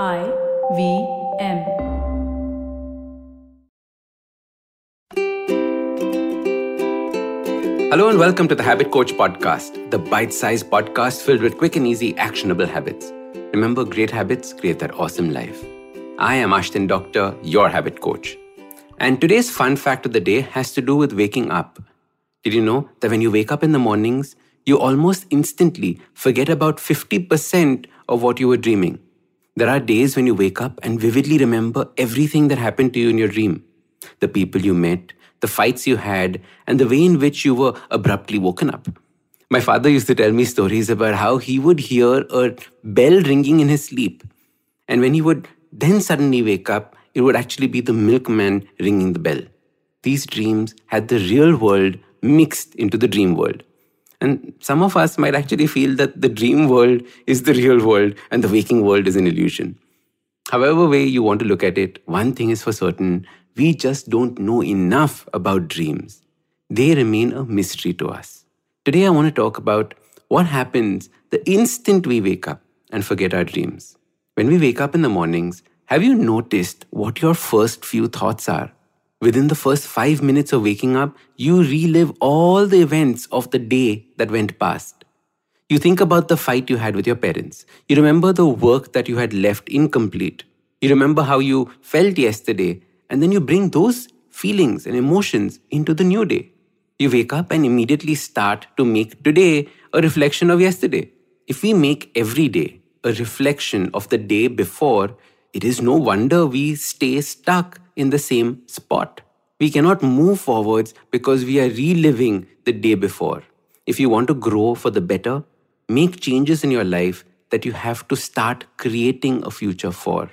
I V M. Hello and welcome to the Habit Coach Podcast, the bite sized podcast filled with quick and easy actionable habits. Remember, great habits create that awesome life. I am Ashdin Doctor, your habit coach. And today's fun fact of the day has to do with waking up. Did you know that when you wake up in the mornings, you almost instantly forget about 50% of what you were dreaming? There are days when you wake up and vividly remember everything that happened to you in your dream the people you met, the fights you had, and the way in which you were abruptly woken up. My father used to tell me stories about how he would hear a bell ringing in his sleep. And when he would then suddenly wake up, it would actually be the milkman ringing the bell. These dreams had the real world mixed into the dream world. And some of us might actually feel that the dream world is the real world and the waking world is an illusion. However, way you want to look at it, one thing is for certain we just don't know enough about dreams. They remain a mystery to us. Today, I want to talk about what happens the instant we wake up and forget our dreams. When we wake up in the mornings, have you noticed what your first few thoughts are? Within the first five minutes of waking up, you relive all the events of the day that went past. You think about the fight you had with your parents. You remember the work that you had left incomplete. You remember how you felt yesterday, and then you bring those feelings and emotions into the new day. You wake up and immediately start to make today a reflection of yesterday. If we make every day a reflection of the day before, it is no wonder we stay stuck in the same spot. We cannot move forwards because we are reliving the day before. If you want to grow for the better, make changes in your life that you have to start creating a future for,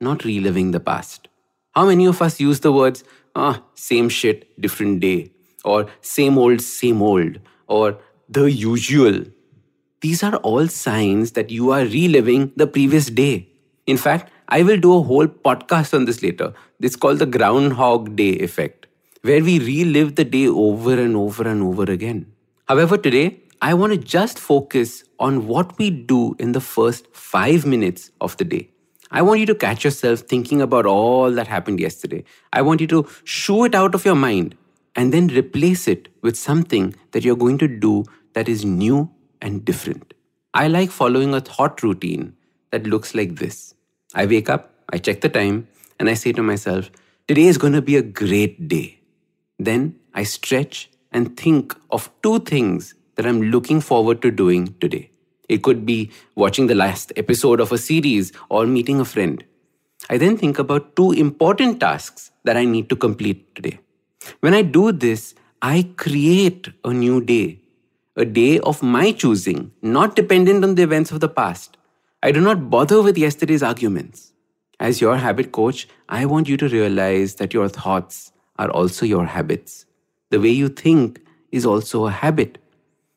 not reliving the past. How many of us use the words, ah, same shit, different day, or same old, same old, or the usual? These are all signs that you are reliving the previous day. In fact, I will do a whole podcast on this later. It's called the Groundhog Day effect, where we relive the day over and over and over again. However, today, I want to just focus on what we do in the first five minutes of the day. I want you to catch yourself thinking about all that happened yesterday. I want you to shoo it out of your mind and then replace it with something that you're going to do that is new and different. I like following a thought routine that looks like this. I wake up, I check the time, and I say to myself, today is going to be a great day. Then I stretch and think of two things that I'm looking forward to doing today. It could be watching the last episode of a series or meeting a friend. I then think about two important tasks that I need to complete today. When I do this, I create a new day, a day of my choosing, not dependent on the events of the past. I do not bother with yesterday's arguments. As your habit coach, I want you to realize that your thoughts are also your habits. The way you think is also a habit.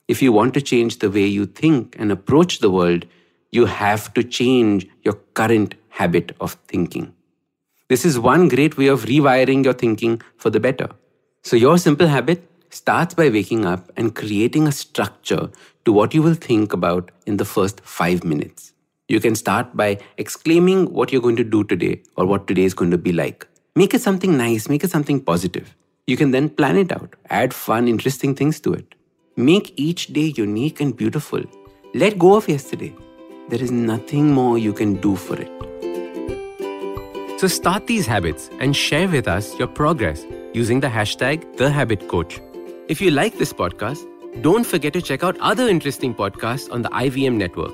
If you want to change the way you think and approach the world, you have to change your current habit of thinking. This is one great way of rewiring your thinking for the better. So, your simple habit starts by waking up and creating a structure to what you will think about in the first five minutes. You can start by exclaiming what you're going to do today or what today is going to be like. Make it something nice, make it something positive. You can then plan it out, add fun, interesting things to it. Make each day unique and beautiful. Let go of yesterday. There is nothing more you can do for it. So start these habits and share with us your progress using the hashtag TheHabitCoach. If you like this podcast, don't forget to check out other interesting podcasts on the IVM network.